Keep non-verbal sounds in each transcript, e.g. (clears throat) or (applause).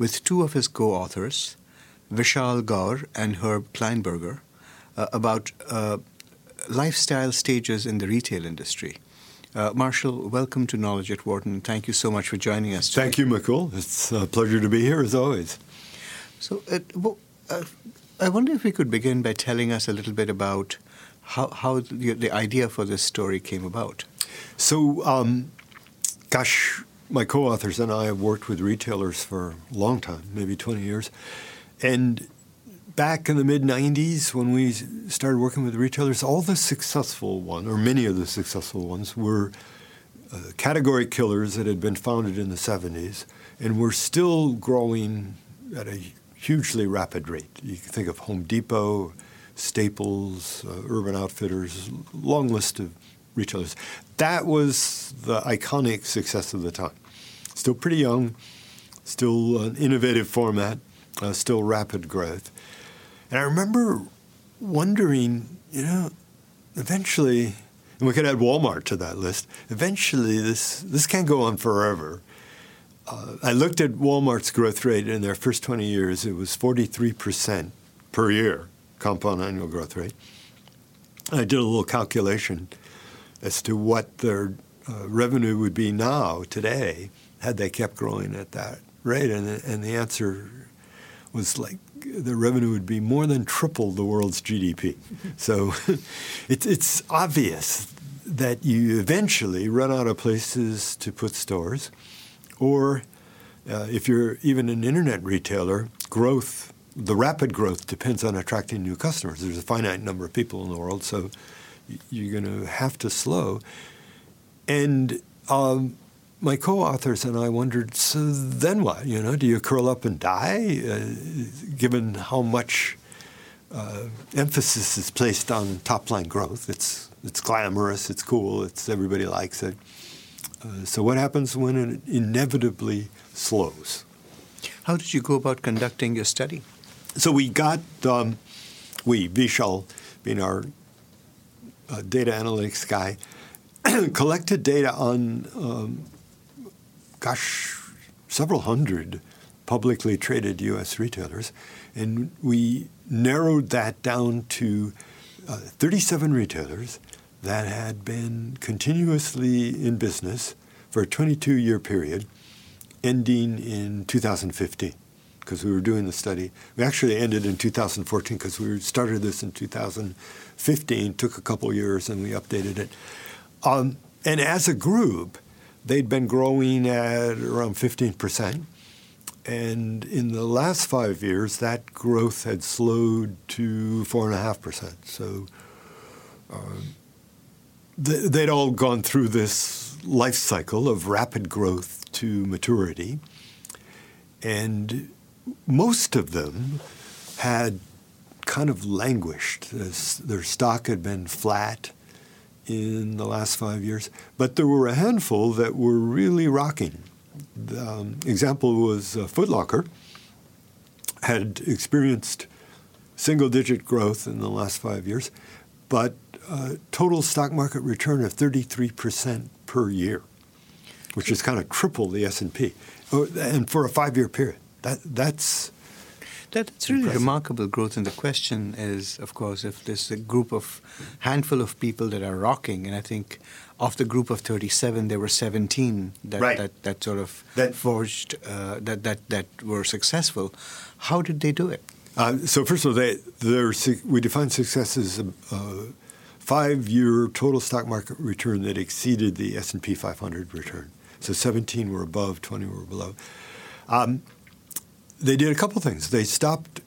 with two of his co authors, Vishal Gaur and Herb Kleinberger, uh, about uh, lifestyle stages in the retail industry. Uh, Marshall, welcome to Knowledge at Wharton. Thank you so much for joining us. Today. Thank you, Mukul. It's a pleasure to be here as always. So, well, uh, I wonder if we could begin by telling us a little bit about how, how the, the idea for this story came about. So, um, gosh, my co authors and I have worked with retailers for a long time, maybe 20 years. And back in the mid 90s, when we started working with retailers, all the successful ones, or many of the successful ones, were uh, category killers that had been founded in the 70s and were still growing at a hugely rapid rate. You can think of Home Depot, Staples, uh, Urban Outfitters, long list of That was the iconic success of the time. Still pretty young, still an innovative format, uh, still rapid growth. And I remember wondering, you know, eventually, and we could add Walmart to that list. Eventually, this this can't go on forever. Uh, I looked at Walmart's growth rate in their first 20 years. It was 43% per year, compound annual growth rate. I did a little calculation as to what their uh, revenue would be now, today, had they kept growing at that rate. And, and the answer was like the revenue would be more than triple the world's GDP. (laughs) so (laughs) it's, it's obvious that you eventually run out of places to put stores or uh, if you're even an internet retailer, growth, the rapid growth depends on attracting new customers. There's a finite number of people in the world, so you're going to have to slow. And um, my co-authors and I wondered, so then what? You know, do you curl up and die, uh, given how much uh, emphasis is placed on top-line growth? It's it's glamorous, it's cool, it's everybody likes it. Uh, so what happens when it inevitably slows? How did you go about conducting your study? So we got, um, we, Vishal, being our data analytics guy, (clears throat) collected data on, um, gosh, several hundred publicly traded U.S. retailers, and we narrowed that down to uh, 37 retailers that had been continuously in business for a 22 year period ending in 2015 because we were doing the study. We actually ended in 2014 because we started this in 2015, took a couple years, and we updated it. Um, and as a group, they'd been growing at around 15%. And in the last five years, that growth had slowed to 4.5%. So um, they'd all gone through this life cycle of rapid growth to maturity. And most of them had kind of languished. Their stock had been flat in the last five years, but there were a handful that were really rocking. The um, example was uh, Footlocker had experienced single digit growth in the last five years, but uh, total stock market return of 33% per year, which is kind of triple the S&P, oh, and for a five-year period. That that's that's really impressive. remarkable growth. And the question is, of course, if there's a group of handful of people that are rocking, and I think of the group of 37, there were 17 that right. that, that, sort of that, forged uh, that that that were successful. How did they do it? Uh, so first of all, they, we define success as a five-year total stock market return that exceeded the S&P 500 return. So 17 were above, 20 were below. Um, they did a couple things. They stopped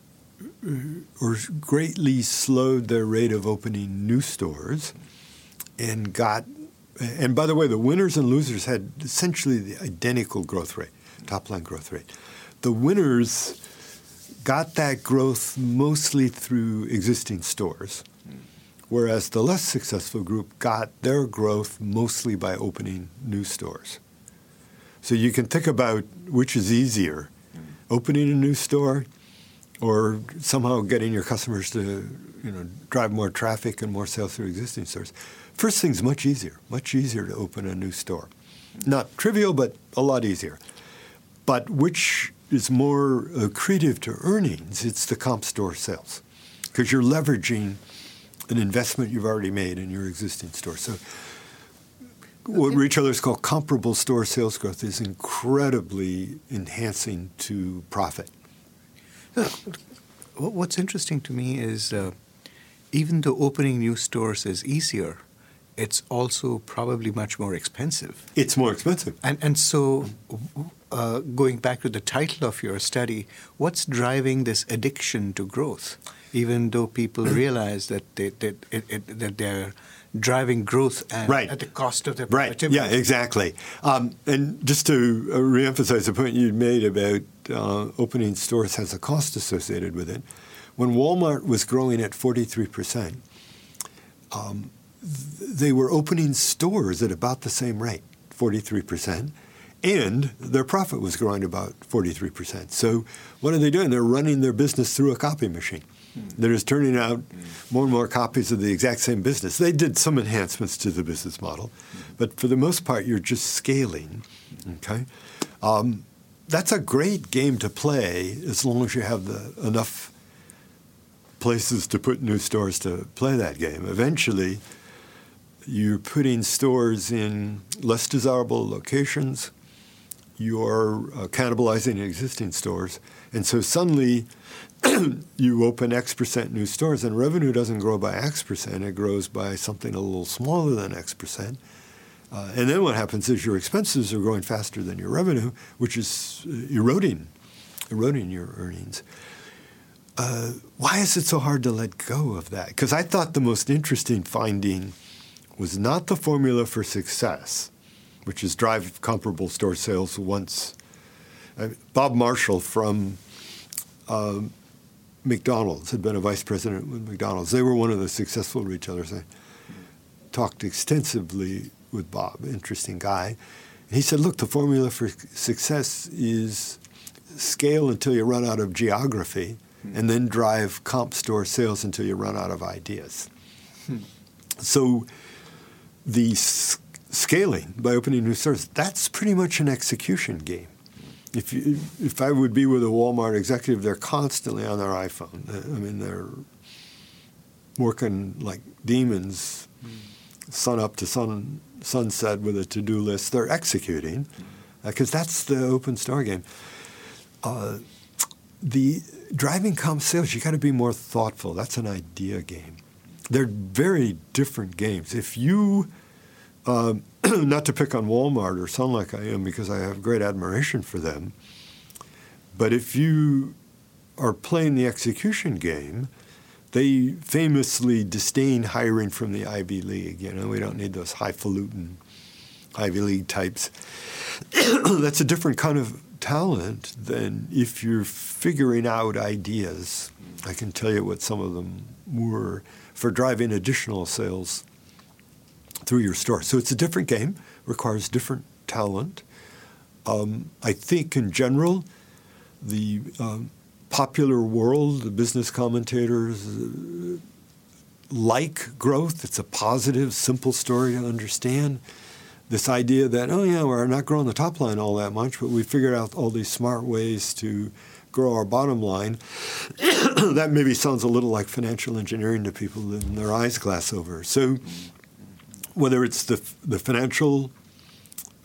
or greatly slowed their rate of opening new stores and got and by the way, the winners and losers had essentially the identical growth rate, top line growth rate. The winners got that growth mostly through existing stores, whereas the less successful group got their growth mostly by opening new stores. So you can think about which is easier, opening a new store or somehow getting your customers to you know, drive more traffic and more sales through existing stores. First thing's much easier, much easier to open a new store. Not trivial, but a lot easier. But which is more accretive to earnings? It's the comp store sales because you're leveraging an investment you've already made in your existing store. So what retailers call comparable store sales growth is incredibly enhancing to profit. What's interesting to me is uh, even though opening new stores is easier, it's also probably much more expensive. It's more expensive. And, and so, uh, going back to the title of your study, what's driving this addiction to growth? Even though people (clears throat) realize that, they, that, it, it, that they're driving growth at, right. at the cost of their right. Yeah, exactly. Um, and just to uh, reemphasize the point you made about uh, opening stores has a cost associated with it. When Walmart was growing at 43 percent, um, they were opening stores at about the same rate, 43%, and their profit was growing about 43%. So what are they doing? They're running their business through a copy machine. They're turning out more and more copies of the exact same business. They did some enhancements to the business model, but for the most part, you're just scaling. Okay, um, that's a great game to play as long as you have the, enough places to put new stores to play that game. Eventually, you're putting stores in less desirable locations. You're uh, cannibalizing existing stores. And so suddenly (clears throat) you open X percent new stores and revenue doesn't grow by X percent, it grows by something a little smaller than X percent. Uh, and then what happens is your expenses are growing faster than your revenue, which is uh, eroding, eroding your earnings. Uh, why is it so hard to let go of that? Because I thought the most interesting finding was not the formula for success, which is drive comparable store sales once. Uh, Bob Marshall from uh, McDonald's had been a vice president with McDonald's. They were one of the successful retailers. I talked extensively with Bob, interesting guy. He said, look, the formula for success is scale until you run out of geography hmm. and then drive comp store sales until you run out of ideas. Hmm. So the s- scaling by opening new stores, that's pretty much an execution game. If, you, if I would be with a Walmart executive, they're constantly on their iPhone. I mean, they're working like demons, mm. sun up to sun sunset with a to-do list. They're executing because uh, that's the open store game. Uh, the driving comp sales, you got to be more thoughtful. That's an idea game. They're very different games. If you, uh, (clears throat) not to pick on Walmart or sound like I am because I have great admiration for them, but if you are playing the execution game, they famously disdain hiring from the Ivy League. You know, we don't need those highfalutin Ivy League types. (clears throat) That's a different kind of talent than if you're figuring out ideas. I can tell you what some of them were for driving additional sales through your store. So it's a different game, requires different talent. Um, I think in general, the um, popular world, the business commentators uh, like growth. It's a positive, simple story to understand. This idea that, oh, yeah, we're not growing the top line all that much, but we figured out all these smart ways to grow our bottom line. (coughs) that maybe sounds a little like financial engineering to people, and their eyes glass over. So, whether it's the, the financial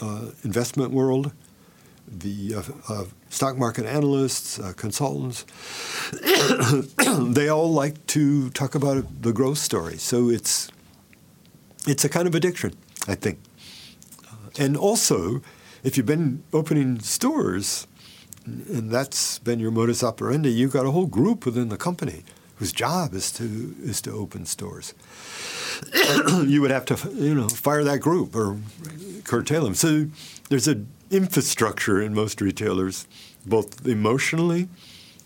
uh, investment world, the uh, uh, stock market analysts, uh, consultants, (coughs) they all like to talk about the growth story. So it's it's a kind of addiction, I think. Uh, and also, if you've been opening stores, and that's been your modus operandi, you've got a whole group within the company whose job is to is to open stores. (coughs) you would have to you know fire that group or curtail them. So there's an infrastructure in most retailers, both emotionally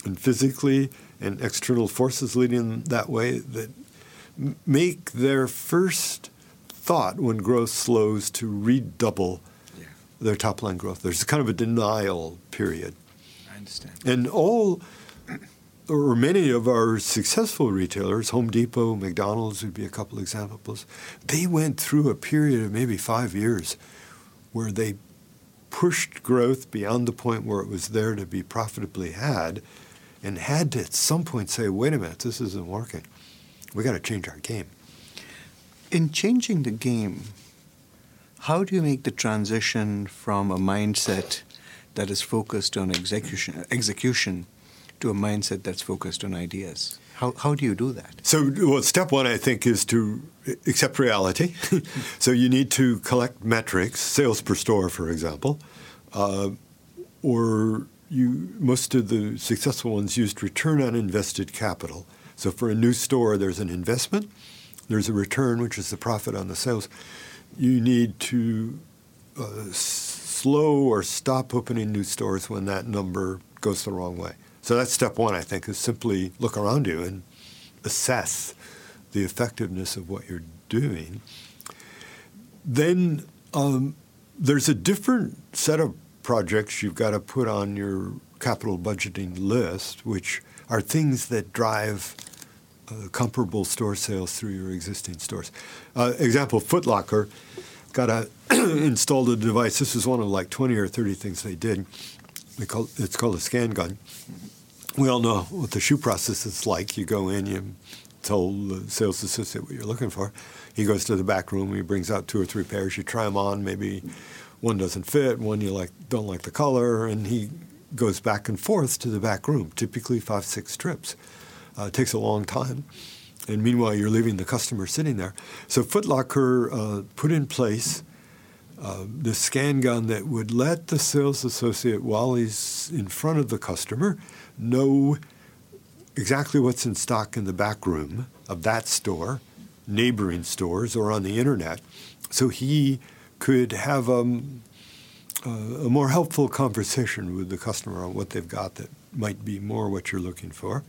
and physically and external forces leading them that way that make their first thought when growth slows to redouble yeah. their top line growth. There's kind of a denial period. I understand. And all or many of our successful retailers, Home Depot, McDonald's would be a couple examples, they went through a period of maybe five years where they pushed growth beyond the point where it was there to be profitably had and had to at some point say, wait a minute, this isn't working. We got to change our game. In changing the game, how do you make the transition from a mindset that is focused on execution, execution to a mindset that's focused on ideas? How, how do you do that? So, well, step one, I think, is to accept reality. (laughs) so, you need to collect metrics, sales per store, for example, uh, or you most of the successful ones used return on invested capital. So, for a new store, there's an investment, there's a return, which is the profit on the sales. You need to uh, slow or stop opening new stores when that number goes the wrong way. So that's step one, I think, is simply look around you and assess the effectiveness of what you're doing. Then um, there's a different set of projects you've got to put on your capital budgeting list, which are things that drive uh, comparable store sales through your existing stores. Uh, example, Footlocker got a (clears throat) installed a device. This is one of like 20 or 30 things they did. Call, it's called a scan gun we all know what the shoe process is like. You go in, you tell the sales associate what you're looking for. He goes to the back room, he brings out two or three pairs. You try them on. Maybe one doesn't fit, one you like don't like the color, and he goes back and forth to the back room. Typically five six trips. Uh, it takes a long time, and meanwhile you're leaving the customer sitting there. So Footlocker uh, put in place. Uh, the scan gun that would let the sales associate, while he's in front of the customer, know exactly what's in stock in the back room of that store, neighboring stores, or on the internet. So he could have um, uh, a more helpful conversation with the customer on what they've got that might be more what you're looking for,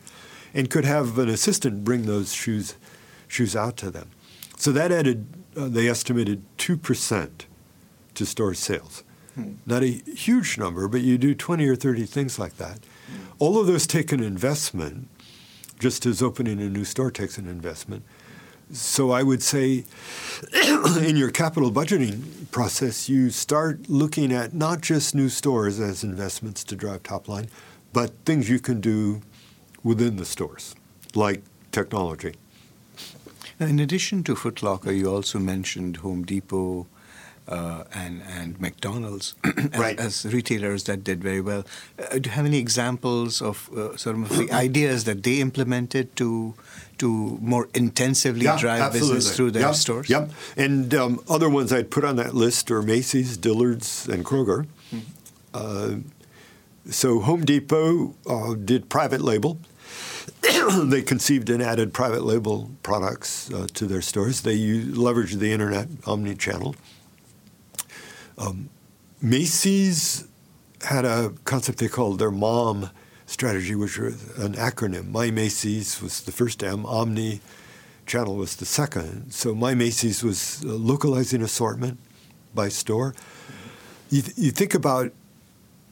and could have an assistant bring those shoes shoes out to them. So that added, uh, they estimated two percent to store sales. Hmm. Not a huge number, but you do 20 or 30 things like that. All of those take an investment, just as opening a new store takes an investment. So I would say (clears throat) in your capital budgeting process, you start looking at not just new stores as investments to drive top line, but things you can do within the stores, like technology. In addition to Footlocker, you also mentioned Home Depot, uh, and and McDonald's (clears throat) right. as, retailers that did very well. Uh, do you have any examples of uh, sort of the (clears throat) ideas that they implemented to to more intensively yeah, drive absolutely. business through their yep, stores? Yep. And um, other ones I'd put on that list are Macy's, Dillard's, and Kroger. Mm-hmm. so Home Depot uh, did private label. (clears throat) they conceived and added private label products uh, to their stores. They leveraged the internet, omni-channel. Um, Macy's had a concept they called their MOM strategy, which was an acronym. My Macy's was the first M, Omni Channel was the second. So My Macy's was localizing assortment by store. You, th- you think about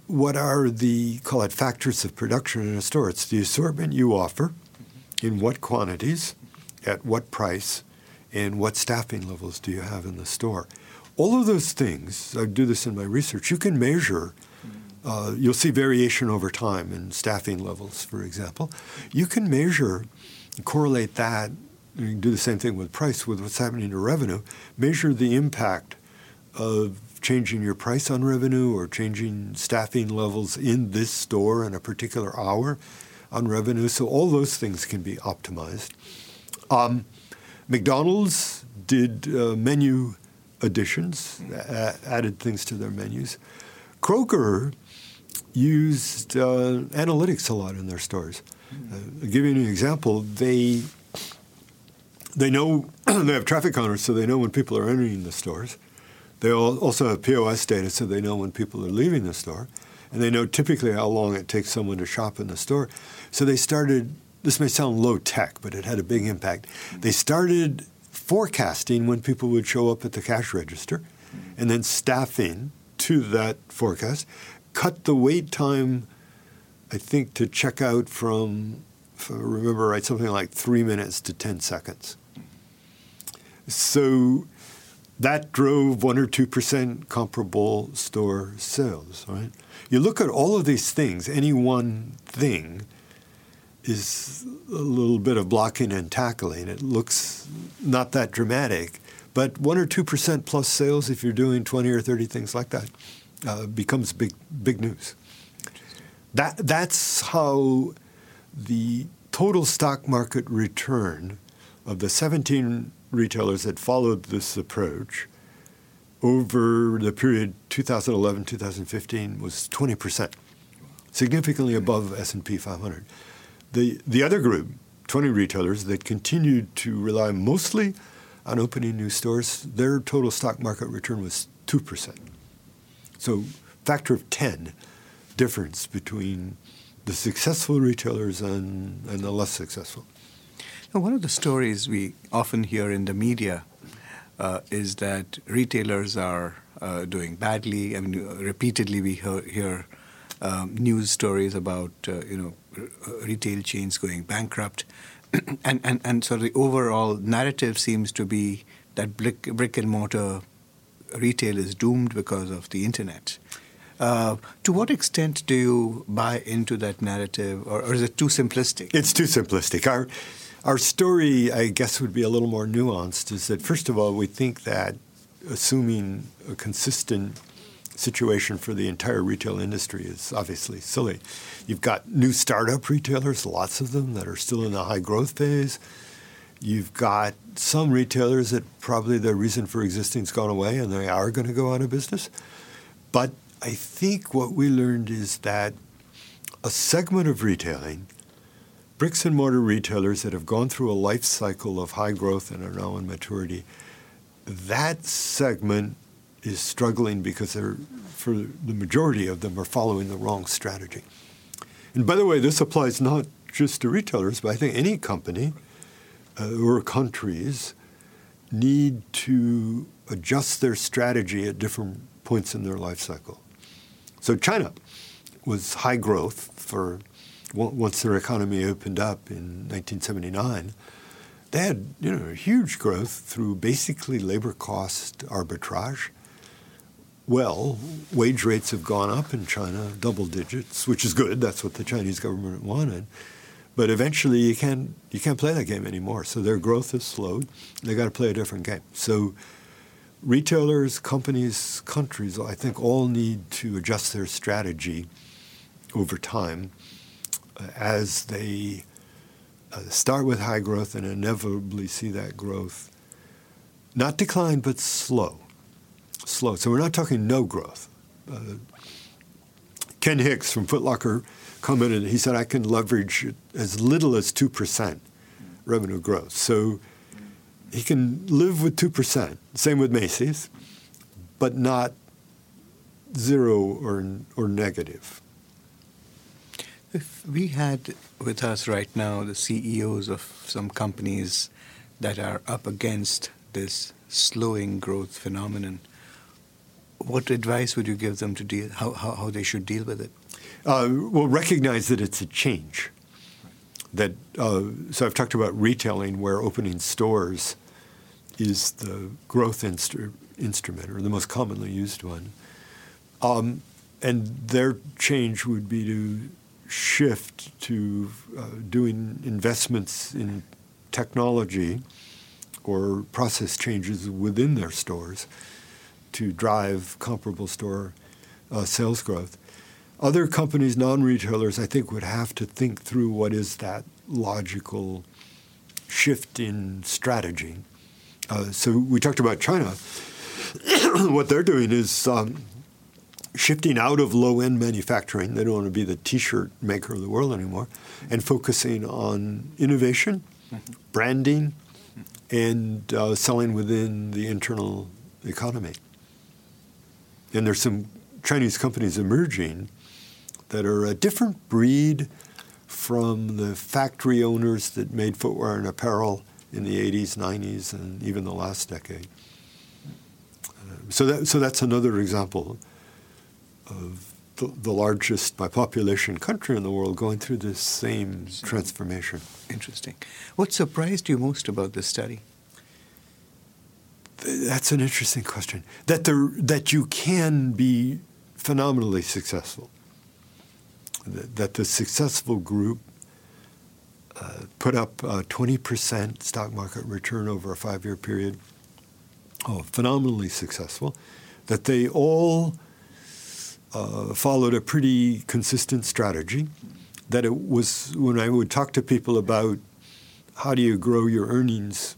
what are the, call it factors of production in a store. It's the assortment you offer, in what quantities, at what price, and what staffing levels do you have in the store. All of those things, I do this in my research, you can measure. Uh, you'll see variation over time in staffing levels, for example. You can measure, correlate that, you can do the same thing with price, with what's happening to revenue, measure the impact of changing your price on revenue or changing staffing levels in this store in a particular hour on revenue. So all those things can be optimized. Um, McDonald's did uh, menu additions, added things to their menus. Kroger used uh, analytics a lot in their stores. Uh, I'll give you an example. They they know (clears throat) they have traffic counters, so they know when people are entering the stores. They also have POS data, so they know when people are leaving the store. and they know typically how long it takes someone to shop in the store. So they started, this may sound low tech, but it had a big impact. They started forecasting when people would show up at the cash register and then staffing to that forecast, cut the wait time, I think, to check out from, if I remember right, something like three minutes to 10 seconds. So that drove one or two percent comparable store sales, right? You look at all of these things, any one thing is a little bit of blocking and tackling. It looks not that dramatic, but one or two percent plus sales if you're doing 20 or 30 things like that uh, becomes big, big news. That, that's how the total stock market return of the 17 retailers that followed this approach over the period 2011-2015 was 20%, significantly above S&P 500. The, the other group, 20 retailers that continued to rely mostly on opening new stores, their total stock market return was 2%. So factor of 10 difference between the successful retailers and, and the less successful. Now, one of the stories we often hear in the media uh, is that retailers are uh, doing badly. I mean, repeatedly we hear, hear um, news stories about uh, you know retail chains going bankrupt, (clears throat) and, and and so the overall narrative seems to be that brick brick and mortar retail is doomed because of the internet. Uh, to what extent do you buy into that narrative, or, or, is it too simplistic? It's too simplistic. Our our story, I guess, would be a little more nuanced. Is that first of all, we think that assuming a consistent situation for the entire retail industry is obviously silly. You've got new startup retailers, lots of them that are still in the high growth phase. You've got some retailers that probably their reason for existing has gone away and they are going to go out of business. But I think what we learned is that a segment of retailing bricks and mortar retailers that have gone through a life cycle of high growth and are now in maturity, that segment is struggling because they're, for the majority of them, are following the wrong strategy. And by the way, this applies not just to retailers, but I think any company uh, or countries need to adjust their strategy at different points in their life cycle. So China was high growth for once their economy opened up in 1979, they had you know huge growth through basically labor cost arbitrage. Well, wage rates have gone up in China, double digits, which is good. That's what the Chinese government wanted. But eventually, you can't you can't play that game anymore. So their growth has slowed. They got to play a different game. So retailers, companies, countries, I think all need to adjust their strategy over time as they uh, start with high growth and inevitably see that growth not decline but slow. Slow. So we're not talking no growth. Uh, Ken Hicks from Footlocker commented, he said, I can leverage as little as 2% revenue growth. So he can live with 2%. Same with Macy's, but not zero or, or negative. If we had with us right now the CEOs of some companies that are up against this slowing growth phenomenon, what advice would you give them to deal how, how, how they should deal with it? Uh, well, recognize that it's a change. That uh, so I've talked about retailing, where opening stores is the growth instru- instrument or the most commonly used one, um, and their change would be to shift to uh, doing investments in technology or process changes within their stores to drive comparable store uh, sales growth. Other companies, non retailers, I think would have to think through what is that logical shift in strategy. Uh, so we talked about China. (coughs) what they're doing is um, shifting out of low end manufacturing. They don't want to be the t shirt maker of the world anymore and focusing on innovation, mm-hmm. branding, and uh, selling within the internal economy. And there's some Chinese companies emerging that are a different breed from the factory owners that made footwear and apparel in the 80s, 90s, and even the last decade. Uh, so, that, so that's another example of the, the, largest by population country in the world going through this same transformation. Interesting. What surprised you most about this study? That's an interesting question. That there, that you can be phenomenally successful. That, the successful group uh, put up a 20% stock market return over a five-year period. Oh, phenomenally successful. That they all uh, followed a pretty consistent strategy. That it was when I would talk to people about how do you grow your earnings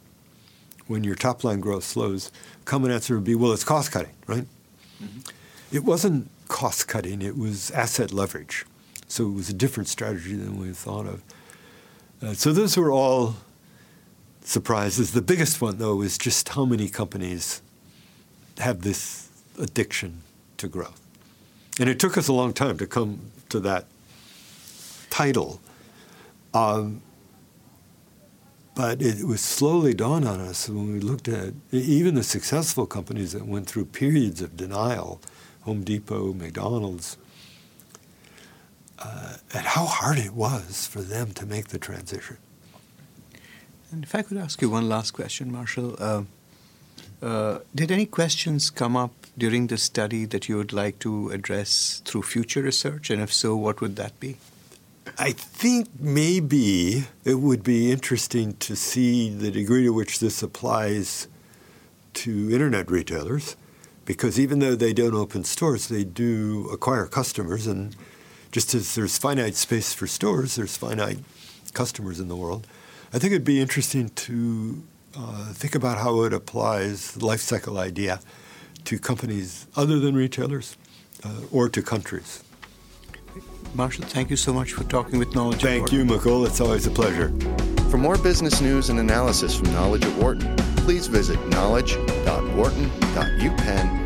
when your top line growth slows, common answer would be, well, it's cost cutting, right? Mm-hmm. It wasn't cost cutting, it was asset leverage. So it was a different strategy than we thought of. Uh, so those were all surprises. The biggest one, though, is just how many companies have this addiction to growth. And it took us a long time to come to that title. Um, but it was slowly dawned on us when we looked at even the successful companies that went through periods of denial, Home Depot, McDonald's, uh, and how hard it was for them to make the transition. And if I could ask you one last question, Marshall, uh, uh, did any questions come up during the study that you would like to address through future research? And if so, what would that be? I think maybe it would be interesting to see the degree to which this applies to internet retailers, because even though they don't open stores, they do acquire customers. And just as there's finite space for stores, there's finite customers in the world. I think it'd be interesting to uh, think about how it applies the life cycle idea to companies other than retailers uh, or to countries. Marshall, thank you so much for talking with Knowledge Thank you, Mukul. It's always a pleasure. For more business news and analysis from Knowledge at Wharton, please visit knowledge.wharton.upenn.edu